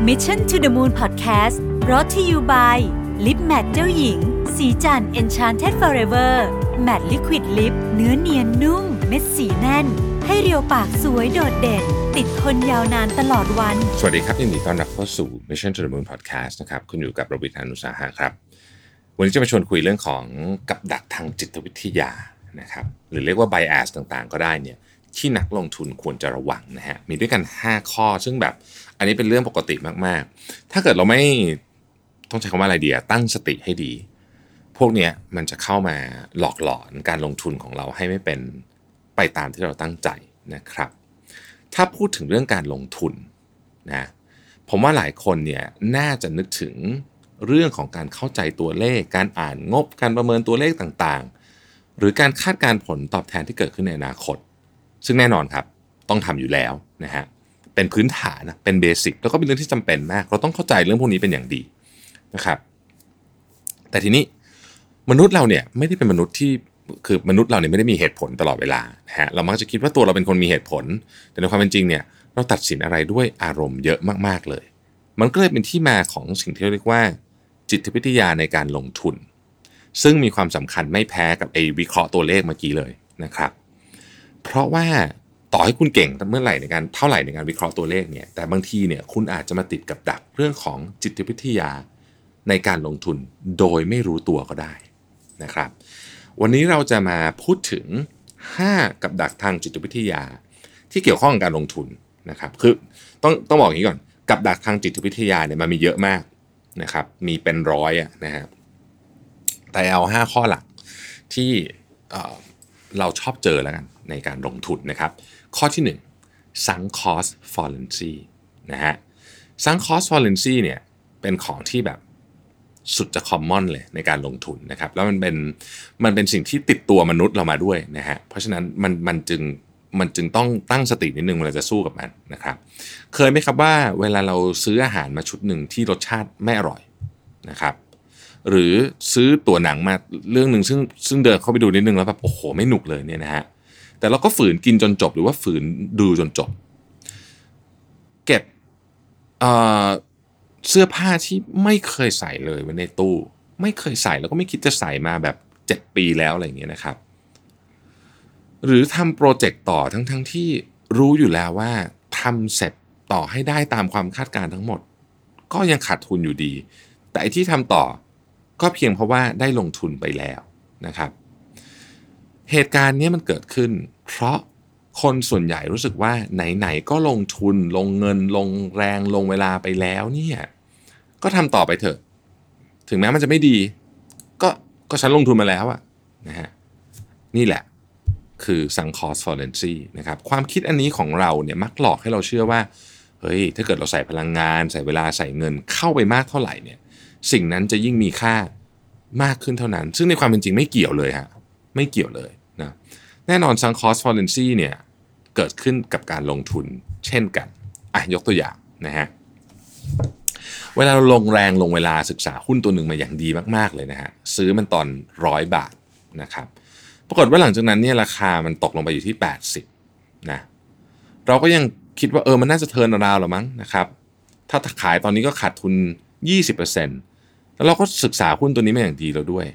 Mission to the Moon Podcast brought to you by Lip Matte เจ้าหญิง สีจัน Enchanted Forever Matte Liquid Lip เนื้อเนียนนุ่ม เม็ดสีแน่น ให้เรียวปากสวยโดดเด่น ติดทนยาวนานตลอดวัน สวัสดีครับยินดีต้อนรับเข้าสู่ Mission to the Moon Podcast นะครับ คุณอยู่กับรวิทานุสาหะครับ วันนี้จะมาชวนคุยเรื่องของกับดักทางจิตวิทยานะครับ หรือเรียกว่า bias ต่างๆ ก็ได้เนี่ยที่นักลงทุนควรจะระวังนะฮะ มีด้วยกัน 5 ข้อ ซึ่งแบบ อันนี้เป็นเรื่องปกติมากๆ ถ้าเกิดเราไม่ต้องใช้คำว่าอะไรดีอะตั้งสติให้ดี พวกเนี้ยมันจะเข้ามาหลอกหลอนการลงทุนของเราให้ไม่เป็นไปตามที่เราตั้งใจนะครับ ถ้าพูดถึงเรื่องการลงทุนนะผมว่าหลายคนเนี่ยน่าจะนึกถึงเรื่องของการเข้าใจตัวเลข การอ่านงบ การประเมินตัวเลขต่างๆ หรือการคาดการผลตอบแทนที่เกิดขึ้นในอนาคต ซึ่งแน่นอนครับ ต้องทำอยู่แล้วนะฮะ เป็นพื้นฐานนะเป็นเบสิกแล้วก็เป็นเรื่องที่จำเป็นมาก เราต้องเข้าใจเรื่องพวกนี้เป็นอย่างดีนะครับ แต่ทีนี้มนุษย์เราเนี่ยไม่ได้เป็นมนุษย์ที่คือมนุษย์เราเนี่ยไม่ได้มีเหตุผลตลอดเวลานะฮะเรามักจะคิดว่าตัวเราเป็นคนมีเหตุผล แต่ในความเป็นจริงเนี่ยเราตัดสินอะไรด้วยอารมณ์เยอะมากๆเลย มันก็เลยเป็นที่มาของสิ่งที่เรียกว่า จิตวิทยาในการลงทุน ซึ่งมีความสำคัญไม่แพ้กับไอ้วิเคราะห์ตัวเลขเมื่อกี้เลยนะครับ เพราะว่า ต่อให้คุณเก่งเมื่อไหร่ในการเท่าไหร่ในการวิเคราะห์ตัวเลขเนี่ยแต่บางทีเนี่ยคุณอาจจะมาติดกับดักเรื่องของจิตวิทยาในการลงทุนโดยไม่รู้ตัวก็ได้นะครับ วันนี้เราจะมาพูดถึง 5 กับดักทางจิตวิทยา ที่เกี่ยวข้องกับการลงทุนนะครับคือต้องต้องบอกอย่างนี้ก่อน กับดักทางจิตวิทยาเนี่ยมันมีเยอะมากนะครับมีเป็นร้อยอะนะฮะแต่เอา 5 ข้อหลักที่เเราชอบเจอแล้วกัน ในการลงทุนนะครับ ข้อที่ 1 sunk cost fallacy นะฮะ sunk cost fallacy เนี่ยเป็นของที่แบบสุดจะคอมมอนเลยในการลงทุนนะครับ แล้วมันเป็นมันเป็นสิ่งที่ติดตัวมนุษย์เรามาด้วยนะฮะเพราะฉะนั้นมันมันจึงมันจึงต้องตั้งสตินิดนึงเวลาจะสู้กับมันนะครับ เคยไหมครับว่าเวลาเราซื้ออาหารมาชุดหนึ่งที่รสชาติไม่อร่อยนะครับ หรือซื้อตัวหนังมาเรื่องหนึ่งซึ่งซึ่งเดินเข้าไปดูนิดนึงแล้วแบบโอ้โหไม่หนุกเลยเนี่ยนะฮะ แต่เราก็ฝืนกินจนจบ หรือว่าฝืนดูจนจบ เก็บเเสื้อผ้าที่ไม่เคยใส่เลยไว้ในตู้ ไม่เคยใส่แล้วก็ไม่คิดจะใส่มาแบบ 7 ปีแล้วอะไรอย่างเงี้ยนะครับ หรือทำโปรเจกต์ต่อทั้งทั้งที่รู้อยู่แล้วว่าทำเสร็จต่อให้ได้ตามความคาดการณ์ทั้งหมด ก็ยังขาดทุนอยู่ดี แต่ที่ทำต่อก็เพียงเพราะว่าได้ลงทุนไปแล้วนะครับ เหตุการณ์นี้มันเกิดขึ้น เพราะคนส่วนใหญ่รู้สึกว่าไหนๆก็ลงทุนลงเงินลงแรงลงเวลาไปแล้วเนี่ยก็ทำต่อไปเถอะ ถึงแม้มันจะไม่ดี ก็ก็ฉันลงทุนมาแล้วอะนะฮะนี่แหละคือ sunk cost fallacy นะครับความคิดอันนี้ของเราเนี่ยมักหลอกให้เราเชื่อว่าเฮ้ยถ้าเกิดเราใส่พลังงาน ใส่เวลาใส่เงินเข้าไปมากเท่าไหร่เนี่ยสิ่งนั้นจะยิ่งมีค่ามากขึ้นเท่านั้น ซึ่งในความเป็นจริงไม่เกี่ยวเลยฮะไม่เกี่ยวเลย แน่นอน sunk cost fallacy เนี่ยเกิดขึ้นกับการลงทุนเช่นกันอะยกตัวอย่างนะฮะเวลาเราลงแรงลงเวลาศึกษาหุ้นตัวหนึ่งมาอย่างดีมาก ๆ เลยนะฮะซื้อมันตอนร้อยบาทนะครับปรากฏว่าหลังจากนั้นเนี่ยราคามันตกลงไปอยู่ที่ 80นะเราก็ยังคิดว่าเออมันน่าจะเทิร์นราวหรอมั้งนะครับถ้าขายตอนนี้ก็ขาดทุน 20%แล้วเราก็ศึกษาหุ้นตัวนี้มาอย่างดีแล้วด้วย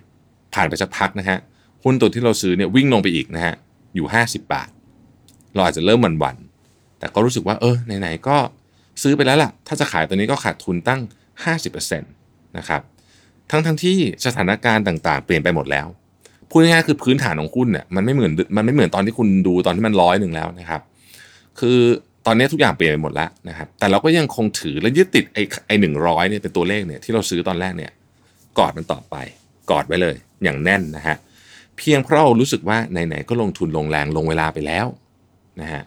ผ่านไปสักพักนะฮะ หุ้นตัวที่เราซื้อเนี่ยวิ่งลงไปอีกนะฮะอยู่ 50 บาท เราอาจจะเริ่มหวั่นๆแต่ก็รู้สึกว่าเออไหนๆก็ซื้อไปแล้วล่ะ ถ้าจะขายตัวนี้ก็ขาดทุนตั้ง 50%นะครับทั้งทั้งที่สถานการณ์ต่างๆ เปลี่ยนไปหมดแล้วพูดง่ายๆคือพื้นฐานของหุ้นเนี่ยมันไม่เหมือนมันไม่เหมือนตอนที่คุณดูตอนที่มันร้อยหนึ่งแล้วนะครับคือตอนนี้ทุกอย่างเปลี่ยนไปหมดแล้วนะครับแต่เราก็ยังคงถือและยึดติดไอ้ไอ้หนึ่งร้อยเนี่ยเป็นตัวเลขเนี่ยที่เราซื้อตอนแรกเนี่ยกอดมันต่อไปกอดไว้เลยอย่างแน่นนะฮะเพียงเพราะเรารู้สึกว่าไหนๆก็ลงทุนลงแรงลงเวลาไปแล้วนะฮะ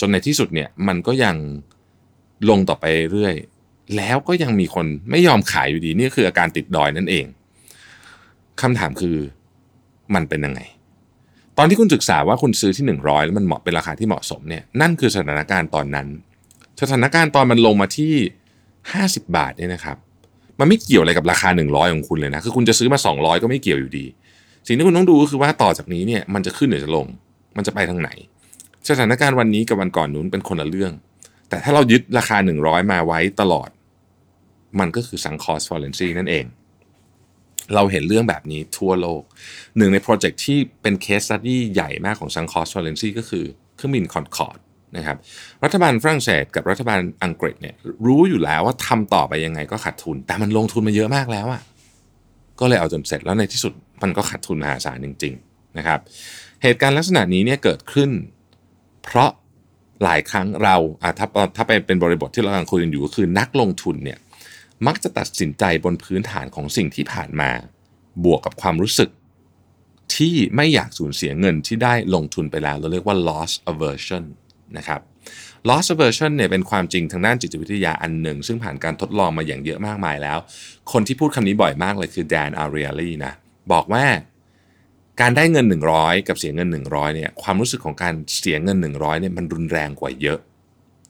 จนในที่สุดเนี่ยมันก็ยังลงต่อไปเรื่อย แล้วก็ยังมีคนไม่ยอมขายอยู่ดีนี่คืออาการติดดอยนั่นเองคำถามคือมันเป็นยังไง ตอนที่คุณศึกษาว่าคุณซื้อที่ 100 แล้วมันเหมาะเป็นราคาที่เหมาะสมเนี่ยนั่นคือสถานการณ์ตอนนั้น สถานการณ์ตอนมันลงมาที่ 50 บาทเนี่ยนะครับ มันไม่เกี่ยวอะไรกับราคา 100 ของคุณเลยนะ คือคุณจะซื้อมา 200 ก็ไม่เกี่ยวอยู่ดี สิ่งที่คุณต้องดูก็คือว่าต่อจากนี้เนี่ยมันจะขึ้นหรือจะลง มันจะไปทางไหน สถานการณ์วันนี้กับวันก่อนนู้นเป็นคนละเรื่อง แต่ถ้าเรายึดราคา 100 มาไว้ตลอด มันก็คือ sunk cost fallacy นั่นเอง เราเห็นเรื่องแบบนี้ทั่วโลก หนึ่งในโปรเจกต์ที่เป็น case study ใหญ่มากของ sunk cost fallacy ก็คือเครื่องบินคอนคอร์ดนะครับรัฐบาลฝรั่งเศสกับรัฐบาลอังกฤษเนี่ยรู้อยู่แล้วว่าทำต่อไปยังไงก็ขาดทุน แต่มันลงทุนมาเยอะมากแล้วอะ ก็เลยเอาจนเสร็จแล้วในที่สุดมันก็ขาดทุนมหาศาลจริง ๆนะครับ เหตุการณ์ลักษณะนี้เนี่ยเกิดขึ้น เพราะหลายครั้งเราอะถ้าถ้าเป็นเป็นบริบทที่เรากำลังคุยกันอยู่ก็คือนักลงทุนเนี่ยมักจะตัดสินใจบนพื้นฐานของสิ่งที่ผ่านมา บวกกับความรู้สึกที่ไม่อยากสูญเสียเงินที่ได้ลงทุนไปแล้ว เราเรียกว่า loss aversion นะครับ loss aversion เนี่ยเป็นความจริงทางด้านจิตวิทยาอันหนึ่ง ซึ่งผ่านการทดลองมาอย่างเยอะมากมายแล้ว คนที่พูดคำนี้บ่อยมากเลยคือแดนอารียลีนะบอกว่าการได้เงิน 100 กับเสียเงิน 100เนี่ยความรู้สึกของการเสียเงิน 100เนี่ยมันรุนแรงกว่าเยอะ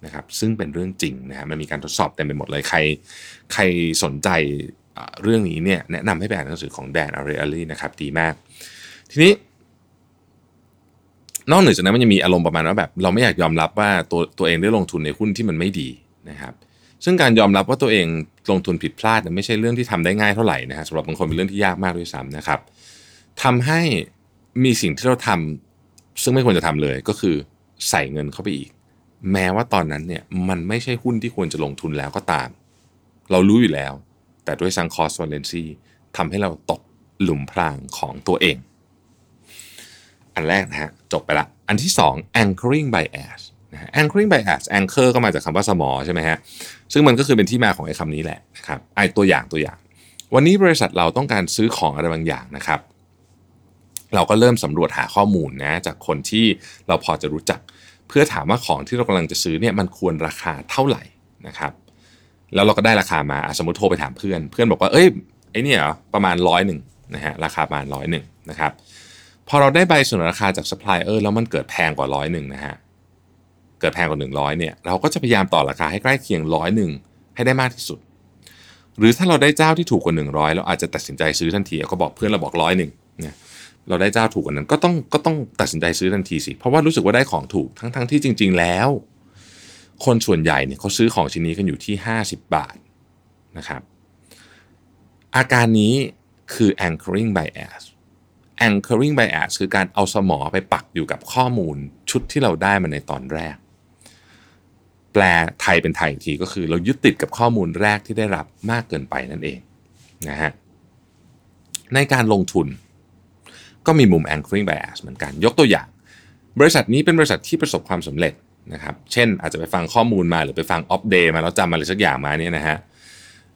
นะครับซึ่งเป็นเรื่องจริงนะฮะมันมีการทดสอบเต็มไปหมดเลยใครใครสนใจเรื่องนี้เนี่ยแนะนำให้ไปอ่านหนังสือของแดนอารียลีนะครับดีมาก ทีนี้ นอกเหนือจากนั้นมันยังมีอารมณ์ประมาณว่าแบบ เราไม่อยากยอมรับว่าตัวตัวเองได้ลงทุนในหุ้นที่มันไม่ดีนะครับ ซึ่งการยอมรับว่าตัวเองลงทุนผิดพลาดเนี่ยไม่ใช่เรื่องที่ทำได้ง่ายเท่าไหร่นะฮะสำหรับบางคนเป็นเรื่องที่ยากมากด้วยซ้ำนะครับทำให้มีสิ่งที่เราทำซึ่งไม่ควรจะทำเลยก็คือใส่เงินเข้าไปอีก แม้ว่าตอนนั้นเนี่ยมันไม่ใช่หุ้นที่ควรจะลงทุนแล้วก็ตาม เรารู้อยู่แล้ว แต่ด้วยซังคอสวอลเลนซีทำให้เราตกหลุมพรางของตัวเอง อันแรกนะฮะจบไปละอันที่ 2 anchoring bias นะฮะ anchoring bias anchor ก็มาจากคำว่าสมอใช่ไหมฮะซึ่งมันก็คือเป็นที่มาของไอ้คำนี้แหละนะครับไอ้ตัวอย่างตัวอย่าง วันนี้บริษัทเราต้องการซื้อของอะไรบางอย่างนะครับ เราก็เริ่มสำรวจหาข้อมูลนะจากคนที่เราพอจะรู้จัก เพื่อถามว่าของที่เรากำลังจะซื้อเนี่ยมันควรราคาเท่าไหร่นะครับ แล้วเราก็ได้ราคามาสมมติโทรไปถามเพื่อน เพื่อนบอกว่าเอ้ยไอ้นี่เหรอประมาณร้อยหนึ่งนะฮะราคาประมาณร้อยหนึ่งนะครับ พอเราได้ใบเสนอราคาจากซัพพลายเออร์แล้วมันเกิดแพงกว่าร้อยหนึ่งนะฮะเกิดแพงกว่าหนึ่งร้อยเนี่ยเราก็จะพยายามต่อราคาให้ใกล้เคียงร้อยหนึ่งให้ได้มากที่สุด หรือถ้าเราได้เจ้าที่ถูกกว่า 100เราอาจจะตัดสินใจซื้อทันทีก็บอกเพื่อนเราบอกร้อยหนึ่งเนี่ยเราได้เจ้าถูกกว่านั้นก็ต้องก็ต้องตัดสินใจซื้อทันทีสิ เพราะว่ารู้สึกว่าได้ของถูกทั้งทั้งที่จริง ๆ แล้ว คนส่วนใหญ่เนี่ยเขาซื้อของชิ้นนี้กันอยู่ที่ 50 บาทนะครับอาการนี้คือ anchoring bias anchoring bias คือการเอาสมอไปปักอยู่กับข้อมูลชุดที่เราได้มาในตอนแรก แปลไทยเป็นไทยอีกทีก็คือ เรายึดติดกับข้อมูลแรกที่ได้รับมากเกินไปนั่นเองนะฮะในการลงทุนก็มีมุม anchoring bias เหมือนกัน ยกตัวอย่าง บริษัทนี้เป็นบริษัทที่ประสบความสำเร็จนะครับ เช่นอาจจะไปฟังข้อมูลมาหรือไปฟัง off day มาแล้วจำอะไรสักอย่างมาเนี่ยนะฮะ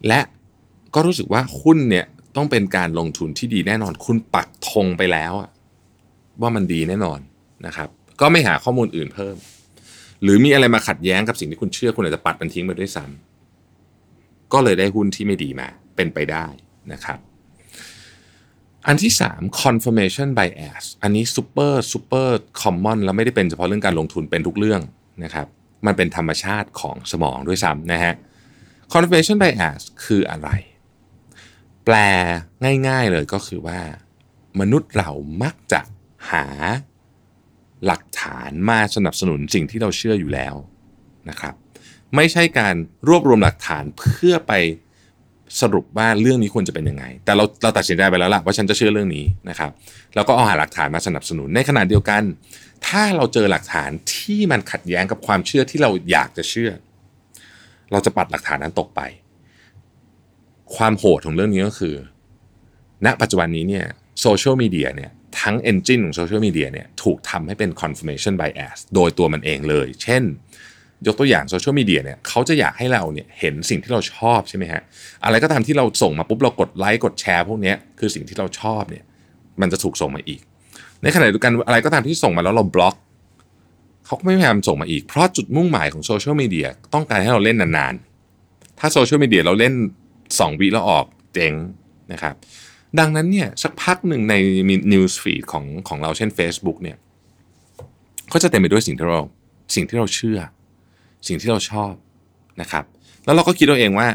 และก็รู้สึกว่าหุ้นเนี่ย ต้องเป็นการลงทุนที่ดีแน่นอน คุณปักธงไปแล้วว่ามันดีแน่นอนนะครับ ก็ไม่หาข้อมูลอื่นเพิ่ม หรือมีอะไรมาขัดแย้งกับสิ่งที่คุณเชื่อคุณอาจจะปัดมันทิ้งไปด้วยซ้ำก็เลยได้หุ้นที่ไม่ดีมา เป็นไปได้นะครับ อันที่ 3 confirmation bias อันนี้ super super common แล้วไม่ได้เป็นเฉพาะเรื่องการลงทุนเป็นทุกเรื่องนะครับ มันเป็นธรรมชาติของสมองด้วยซ้ำนะฮะ confirmation bias คืออะไร แปลง่าย ๆเลยก็คือว่า มนุษย์เรามักจะหาหลักฐานมาสนับสนุนสิ่งที่เราเชื่ออยู่แล้วนะครับ ไม่ใช่การรวบรวมหลักฐานเพื่อไปสรุปว่าเรื่องนี้ควรจะเป็นยังไง แต่เราเราตัดสินใจไปแล้วล่ะว่าฉันจะเชื่อเรื่องนี้นะครับ แล้วก็เอาหาหลักฐานมาสนับสนุนในขณะเดียวกัน ถ้าเราเจอหลักฐานที่มันขัดแย้งกับความเชื่อที่เราอยากจะเชื่อ เราจะปัดหลักฐานนั้นตกไป ความโหดของเรื่องนี้ก็คือ ณ ปัจจุบันนี้เนี่ยโซเชียลมีเดียเนี่ยทั้ง engine ของโซเชียลมีเดียเนี่ยถูกทำให้เป็น confirmation bias โดยตัวมันเองเลย เช่น ยกตัวอย่างโซเชียลมีเดียเนี่ยเขาจะอยากให้เราเนี่ยเห็นสิ่งที่เราชอบใช่ไหมฮะ อะไรก็ตามที่เราส่งมาปุ๊บเรากดไลค์กดแชร์พวกนี้คือสิ่งที่เราชอบเนี่ยมันจะถูกส่งมาอีก ในขณะเดียวกันอะไรก็ตามที่ส่งมาแล้วเราบล็อกเขาก็ไม่พยายามส่งมาอีก เพราะจุดมุ่งหมายของโซเชียลมีเดียต้องการให้เราเล่นนานๆ ถ้าโซเชียลมีเดียเราเล่น 2 วิแล้วออกเจ๊งนะครับ ดังนั้นเนี่ยสักพักหนึ่งใน news feed ของของเราเช่น Facebook เนี่ยก็จะเต็มไปด้วยสิ่งที่เราสิ่งที่เราเชื่อ สิ่งที่เราชอบนะครับ แล้วเราก็คิดเอาเองว่า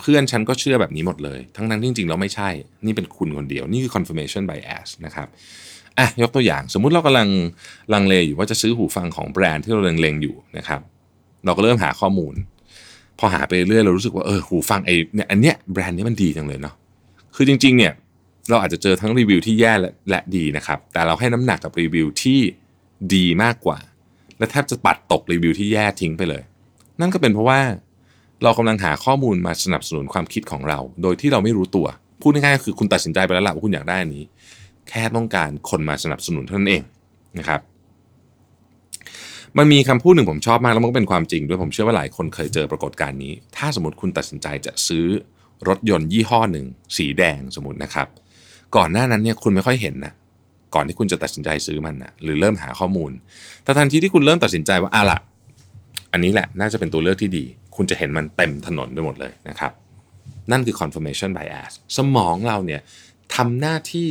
เพื่อนฉันก็เชื่อแบบนี้หมดเลย ทั้งนั้นจริงๆเราไม่ใช่ นี่เป็นคุณคนเดียว นี่คือ confirmation bias นะครับอะยกตัวอย่างสมมุติเรากำลังลังเลอยู่ว่าจะซื้อหูฟังของแบรนด์ที่เราเล็งๆอยู่นะครับ เราก็เริ่มหาข้อมูล พอหาไปเรื่อยเรารู้สึกว่าเออหูฟังไอ้เนี่ยอันเนี้ยแบรนด์นี้มันดีจังเลยเนาะคือจริง ๆ เนี่ยเราอาจจะเจอทั้งรีวิวที่แย่และและดีนะครับ แต่เราให้น้ำหนักกับรีวิวที่ดีมากกว่า และแทบจะปัดตกรีวิวที่แย่ทิ้งไปเลย นั่นก็เป็นเพราะว่าเรากำลังหาข้อมูลมาสนับสนุนความคิดของเรา โดยที่เราไม่รู้ตัว พูดง่ายๆก็คือคุณตัดสินใจไปแล้วล่ะว่าคุณอยากได้อันนี้ แค่ต้องการคนมาสนับสนุนเท่านั้นเองนะครับ มันมีคำพูดหนึ่งผมชอบมากแล้วมันก็เป็นความจริงด้วยผมเชื่อว่าหลายคนเคยเจอปรากฏการณ์นี้ ถ้าสมมติคุณตัดสินใจจะซื้อรถยนต์ยี่ห้อหนึ่งสีแดงสมมตินะครับ ก่อนหน้านั้นเนี่ยคุณไม่ค่อยเห็นนะก่อนที่คุณจะตัดสินใจซื้อมันนะหรือเริ่มหาข้อมูล แต่ทันทีที่คุณเริ่มตัดสินใจว่าอะล่ะ อันนี้แหละน่าจะเป็นตัวเลือกที่ดี คุณจะเห็นมันเต็มถนนไปหมดเลยนะครับ นั่นคือ confirmation bias สมองเราเนี่ยทำหน้าที่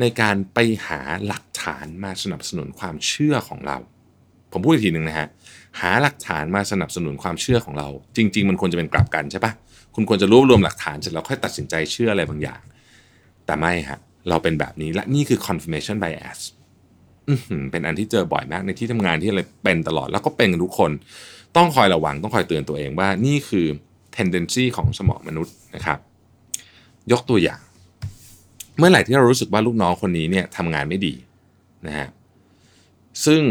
ในการไปหาหลักฐานมาสนับสนุนความเชื่อของเรา ผมพูดอีกทีหนึ่งนะฮะหาหลักฐานมาสนับสนุนความเชื่อของเรา จริง ๆ มันควรจะเป็นกลับกันใช่ปะคุณควรจะรวบรวมหลักฐานเสร็จแล้วค่อยตัดสินใจเชื่ออะไรบางอย่าง แต่ไม่ฮะเราเป็นแบบนี้และนี่คือ confirmation bias เป็นอันที่เจอบ่อยมากในที่ทำงานที่อะไรเป็นตลอดแล้วก็เป็นทุกคน ต้องคอยระวังต้องคอยเตือนตัวเองว่านี่คือ tendency ของสมองมนุษย์นะครับ ยกตัวอย่าง เมื่อไหร่ที่เรารู้สึกว่าลูกน้องคนนี้เนี่ยทำงานไม่ดีนะฮะซึ่ง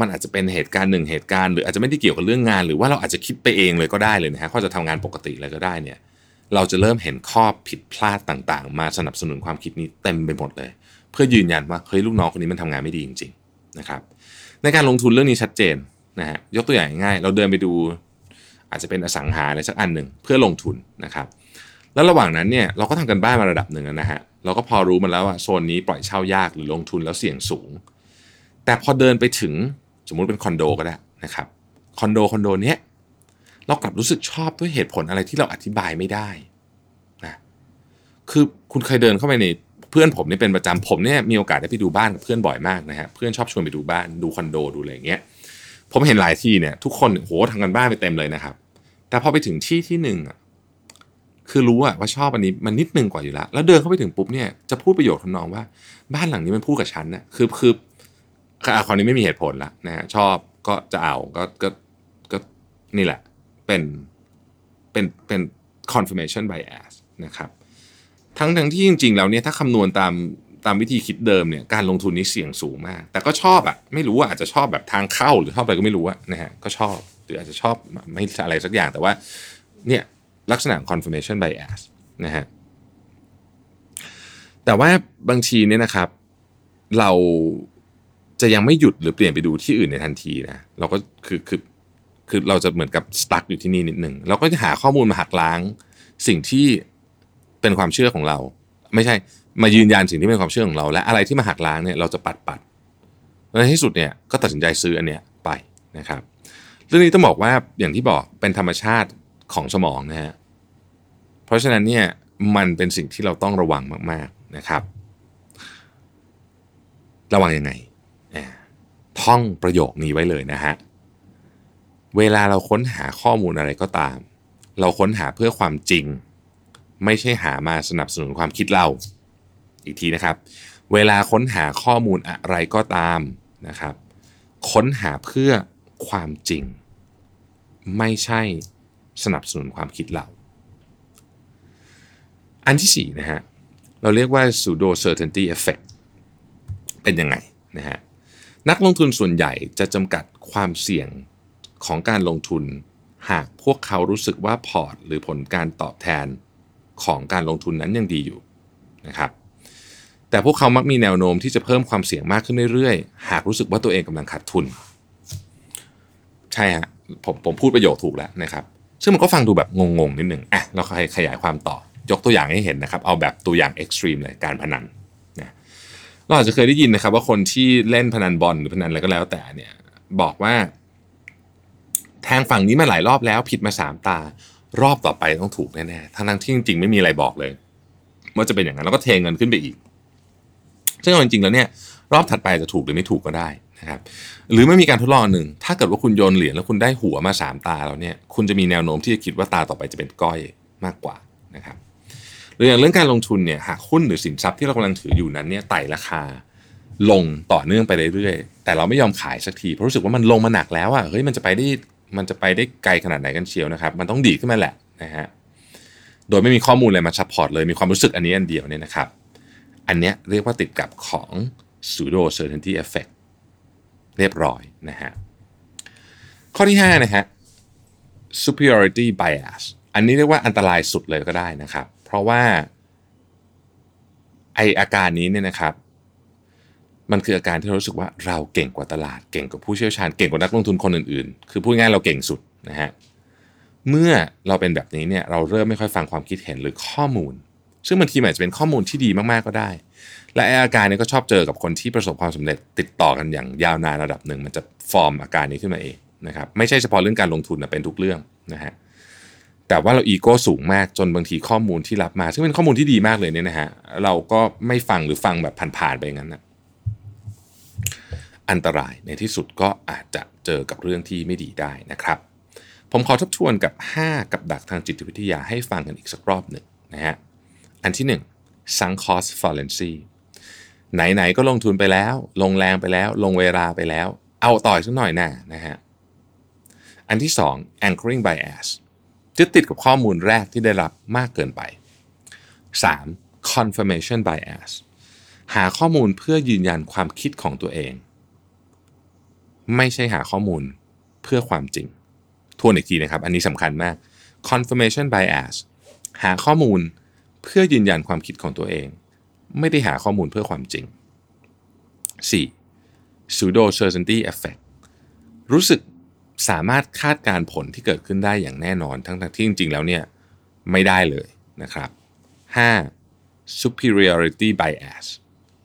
มันอาจจะเป็นเหตุการณ์หนึ่งเหตุการณ์หรืออาจจะไม่ได้เกี่ยวกับเรื่องงาน หรือว่าเราอาจจะคิดไปเองเลยก็ได้เลยนะฮะเขาจะทำงานปกติเลยก็ได้เนี่ยเราจะเริ่มเห็นข้อผิดพลาดต่างๆ มาสนับสนุนความคิดนี้เต็มไปหมดเลย เพื่อยืนยันว่าเฮ้ยลูกน้องคนนี้มันทำงานไม่ดีจริงๆนะครับในการลงทุนเรื่องนี้ชัดเจนนะฮะยกตัวอย่างง่าย เราเดินไปดู อาจจะเป็นอสังหาอะไรสักอันหนึ่งเพื่อลงทุนนะครับ แล้วระหว่างนั้นเนี่ยเราก็ทำกันบ้านมาระดับหนึ่งนะฮะเราก็พอรู้มาแล้วว่าโซนนี้ปล่อยเช่ายากหรือลงทุนแล้วเสี่ยงสูง แต่พอเดินไปถึงสมมุติเป็นคอนโดก็ได้นะครับคอนโดคอนโดเนี้ยเรากลับรู้สึกชอบด้วยเหตุผลอะไรที่เราอธิบายไม่ได้นะคือคุณเคยเดินเข้าไปในเพื่อนผมเนี่ยเป็นประจำผมเนี่ยมีโอกาสได้ไปดูบ้านกับเพื่อนบ่อยมากนะฮะเพื่อนชอบชวนไปดูบ้านดูคอนโดดูอะไรอย่างเงี้ยผมเห็นหลายที่เนี่ยทุกคนโหทำกันบ้านไปเต็มเลยนะครับ แต่พอไปถึงที่ที่หนึ่งอะคือรู้อะว่าชอบอันนี้มันนิดนึงกว่าอยู่แล้ว แล้วเดินเข้าไปถึงปุ๊บเนี่ยจะพูดประโยคทำนองว่า บ้านหลังนี้มันพูดกับฉันนะคือคือ คราวนี้ไม่มีเหตุผลละนะฮะชอบก็จะเอาก็ก็ก็นี่แหละเป็นเป็นเป็น confirmation bias นะครับ ทั้งทั้งที่จริง ๆ แล้วเนี่ยถ้าคำนวณตามตามวิธีคิดเดิมเนี่ยการลงทุนนี้เสี่ยงสูงมาก แต่ก็ชอบอะไม่รู้ว่าอาจจะชอบแบบทางเข้าหรือชอบอะไรก็ไม่รู้อะนะฮะก็ชอบหรืออาจจะชอบไม่อะไรสักอย่างแต่ว่าเนี่ยลักษณะ confirmation bias นะฮะแต่ว่าบางทีเนี่ยนะครับ เรา จะยังไม่หยุดหรือเปลี่ยนไปดูที่อื่นในทันทีนะเราก็คือคือคือเราจะเหมือนกับสตั๊กอยู่ที่นี่นิดหนึ่งเราก็จะหาข้อมูลมาหักล้าง สิ่งที่เป็นความเชื่อของเรา ไม่ใช่มายืนยันสิ่งที่เป็นความเชื่อของเรา และอะไรที่มาหักล้างเนี่ยเราจะปัดปัดในที่สุดเนี่ยก็ตัดสินใจซื้ออันเนี้ยไปนะครับ เรื่องนี้ต้องบอกว่าอย่างที่บอกเป็นธรรมชาติของสมองนะฮะเพราะฉะนั้นเนี่ยมันเป็นสิ่งที่เราต้องระวังมาก ๆนะครับ ระวังยังไง ท่องประโยคนี้ไว้เลยนะฮะ เวลาเราค้นหาข้อมูลอะไรก็ตาม เราค้นหาเพื่อความจริง ไม่ใช่หามาสนับสนุนความคิดเรา อีกทีนะครับ เวลาค้นหาข้อมูลอะไรก็ตามนะครับ ค้นหาเพื่อความจริง ไม่ใช่สนับสนุนความคิดเรา อันที่สี่นะฮะ เราเรียกว่า pseudo certainty effect เป็นยังไงนะฮะ นักลงทุนส่วนใหญ่จะจำกัดความเสี่ยงของการลงทุน หากพวกเขารู้สึกว่าพอร์ต หรือผลการตอบแทนของการลงทุนนั้นยังดีอยู่นะครับแต่พวกเขามักมีแนวโน้มที่จะเพิ่มความเสี่ยงมากขึ้นเรื่อยๆ หากรู้สึกว่าตัวเองกำลังขาดทุน ใช่ฮะผมผมพูดประโยคถูกแล้วนะครับซึ่งมันก็ฟังดูแบบงงๆนิดหนึ่งอะเราขยายความต่อยกตัวอย่างให้เห็นนะครับ เอาแบบตัวอย่างเอ็กซ์ตรีมเลยการพนัน เราอาจจะเคยได้ยินนะครับ ว่าคนที่เล่นพนันบอลหรือพนันอะไรก็แล้วแต่เนี่ย บอกว่าแทงฝั่งนี้มาหลายรอบแล้ว ผิดมาสามตา รอบต่อไปต้องถูกแน่ๆทั้งที่จริงๆไม่มีอะไรบอกเลยว่าจะเป็นอย่างนั้นแล้วก็เทเงินขึ้นไปอีกซึ่งจริงๆแล้วเนี่ย รอบถัดไปจะถูกหรือไม่ถูกก็ได้นะครับ หรือมันมีการทดลองหนึ่ง ถ้าเกิดว่าคุณโยนเหรียญแล้วคุณได้หัวมาสามตาแล้วเนี่ย คุณจะมีแนวโน้มที่จะคิดว่าตาต่อไปจะเป็นก้อยมากกว่านะครับ หรืออย่างเรื่องการลงทุนเนี่ยหากหุ้นหรือสินทรัพย์ที่เรากำลังถืออยู่นั้นเนี่ยไต่ราคาลงต่อเนื่องไปเรื่อยๆ แต่เราไม่ยอมขายสักทีเพราะรู้สึกว่ามันลงมาหนักแล้วอะเฮ้ยมันจะไปได้มันจะไปได้ไกลขนาดไหนกันเชียวนะครับ มันต้องดีขึ้นมาแหละนะฮะโดยไม่มีข้อมูลอะไรมา support เลยมีความรู้สึกอันนี้อันเดียวเนี่ยนะครับ อันเนี้ยเรียกว่าติดกับของ pseudo certainty effect เรียบร้อยนะฮะข้อที่5นะฮะ superiority bias อันนี้เรียกว่าอันตรายสุดเลยก็ได้นะครับ ราะว่าไออาการนี้เนี่ยนะครับ มันคืออาการที่เรารู้สึกว่าเราเก่งกว่าตลาด เก่งกว่าผู้เชี่ยวชาญเก่งกว่านักลงทุนคนอื่นๆ คือพูดง่ายเราเก่งสุดนะฮะเมื่อเราเป็นแบบนี้เนี่ยเราเริ่มไม่ค่อยฟังความคิดเห็นหรือข้อมูล ซึ่งบางทีอาจจะเป็นข้อมูลที่ดีมากๆก็ได้ และไออาการนี้ก็ชอบเจอกับคนที่ประสบความสำเร็จติดต่อกันอย่างยาวนานระดับหนึ่ง มันจะฟอร์มอาการนี้ขึ้นมาเองนะครับไม่ใช่เฉพาะเรื่องการลงทุนนะเป็นทุกเรื่องนะฮะ แต่ว่าเราอีโก้สูงมากจนบางทีข้อมูลที่รับมา ซึ่งเป็นข้อมูลที่ดีมากเลยเนี่ยนะฮะเราก็ไม่ฟังหรือฟังแบบผ่านๆไปอย่างนั้นนะอันตรายในที่สุดก็อาจจะเจอกับเรื่องที่ไม่ดีได้นะครับ ผมขอทบทวนกับ 5 กับดักทางจิตวิทยาให้ฟังกันอีกสักรอบหนึ่งนะฮะอันที่ 1 sunk cost fallacy ไหน ๆ ก็ลงทุนไปแล้ว ลงแรงไปแล้ว ลงเวลาไปแล้ว เอาต่อยสักหน่อยนะนะฮะ อันที่ 2 anchoring bias ยึดติดกับข้อมูลแรกที่ได้รับมากเกินไป 3. confirmation bias หาข้อมูลเพื่อยืนยันความคิดของตัวเอง ไม่ใช่หาข้อมูลเพื่อความจริง ทวนอีกทีนะครับ อันนี้สำคัญมาก confirmation bias หาข้อมูลเพื่อยืนยันความคิดของตัวเอง ไม่ได้หาข้อมูลเพื่อความจริง 4. pseudo certainty effect รู้สึก สามารถคาดการผลที่เกิดขึ้นได้อย่างแน่นอนทั้งที่จริง ๆ แล้วเนี่ยไม่ได้เลยนะครับ 5. superiority bias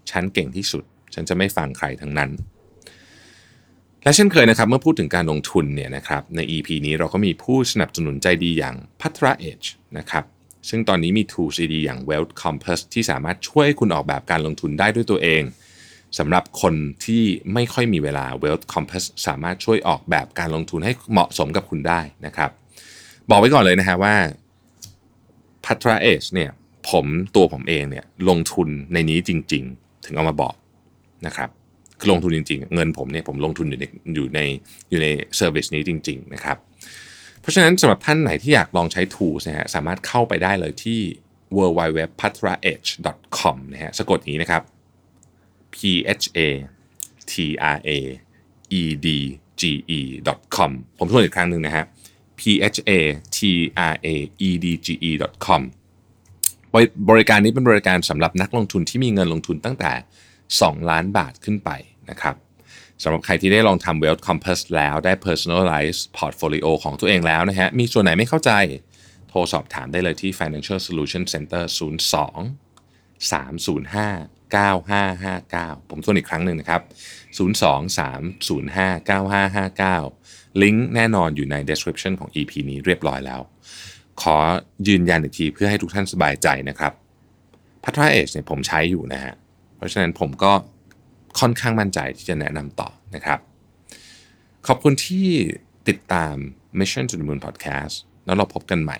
ฉันเก่งที่สุด ฉันจะไม่ฟังใครทั้งนั้น และเช่นเคยนะครับ เมื่อพูดถึงการลงทุนเนี่ยนะครับใน EP นี้เราก็มีผู้สนับสนุนใจดีอย่าง Patra Edge นะครับซึ่งตอนนี้มี tools ดีอย่าง Wealth Compass ที่สามารถช่วยคุณออกแบบการลงทุนได้ด้วยตัวเอง สำหรับคนที่ไม่ค่อยมีเวลา Wealth Compass สามารถช่วยออกแบบการลงทุนให้เหมาะสมกับคุณได้นะครับ บอกไว้ก่อนเลยนะฮะว่า Patra Edge เนี่ยผมตัวผมเองเนี่ยลงทุนในนี้จริง ๆ ถึงเอามาบอกนะครับคือลงทุนจริง ๆ เงินผมเนี่ยผมลงทุนอยู่ในอยู่ในอยู่ในเซอร์วิสนี้จริง ๆ นะครับ เพราะฉะนั้นสำหรับท่านไหนที่อยากลองใช้ tools นะฮะสามารถเข้าไปได้เลยที่ www.patraedge.com นะฮะสะกดอย่างนี้นะครับ p h a t r a e d g e com ผมทวนอีกครั้งหนึ่งนะฮะ p h a t r a e d g e com บริการนี้เป็นบริการสำหรับนักลงทุนที่มีเงินลงทุนตั้งแต่ 2 ล้านบาทขึ้นไปนะครับสำหรับใครที่ได้ลองทำ Wealth Compass แล้วได้ Personalized Portfolio ของตัวเองแล้วนะฮะ มีส่วนไหนไม่เข้าใจ โทรสอบถามได้เลยที่ Financial Solution Center 02 305 9559 ผมทวนอีกครั้งหนึ่งนะครับ 02 305 9559 ลิงก์แน่นอนอยู่ใน description ของ EP นี้เรียบร้อยแล้ว ขอยืนยันอีกทีเพื่อให้ทุกท่านสบายใจนะครับพัทราเอชเนี่ยผมใช้อยู่นะฮะ เพราะฉะนั้นผมก็ค่อนข้างมั่นใจที่จะแนะนำต่อนะครับ ขอบคุณที่ติดตาม Mission to the Moon Podcast แล้วเราพบกันใหม่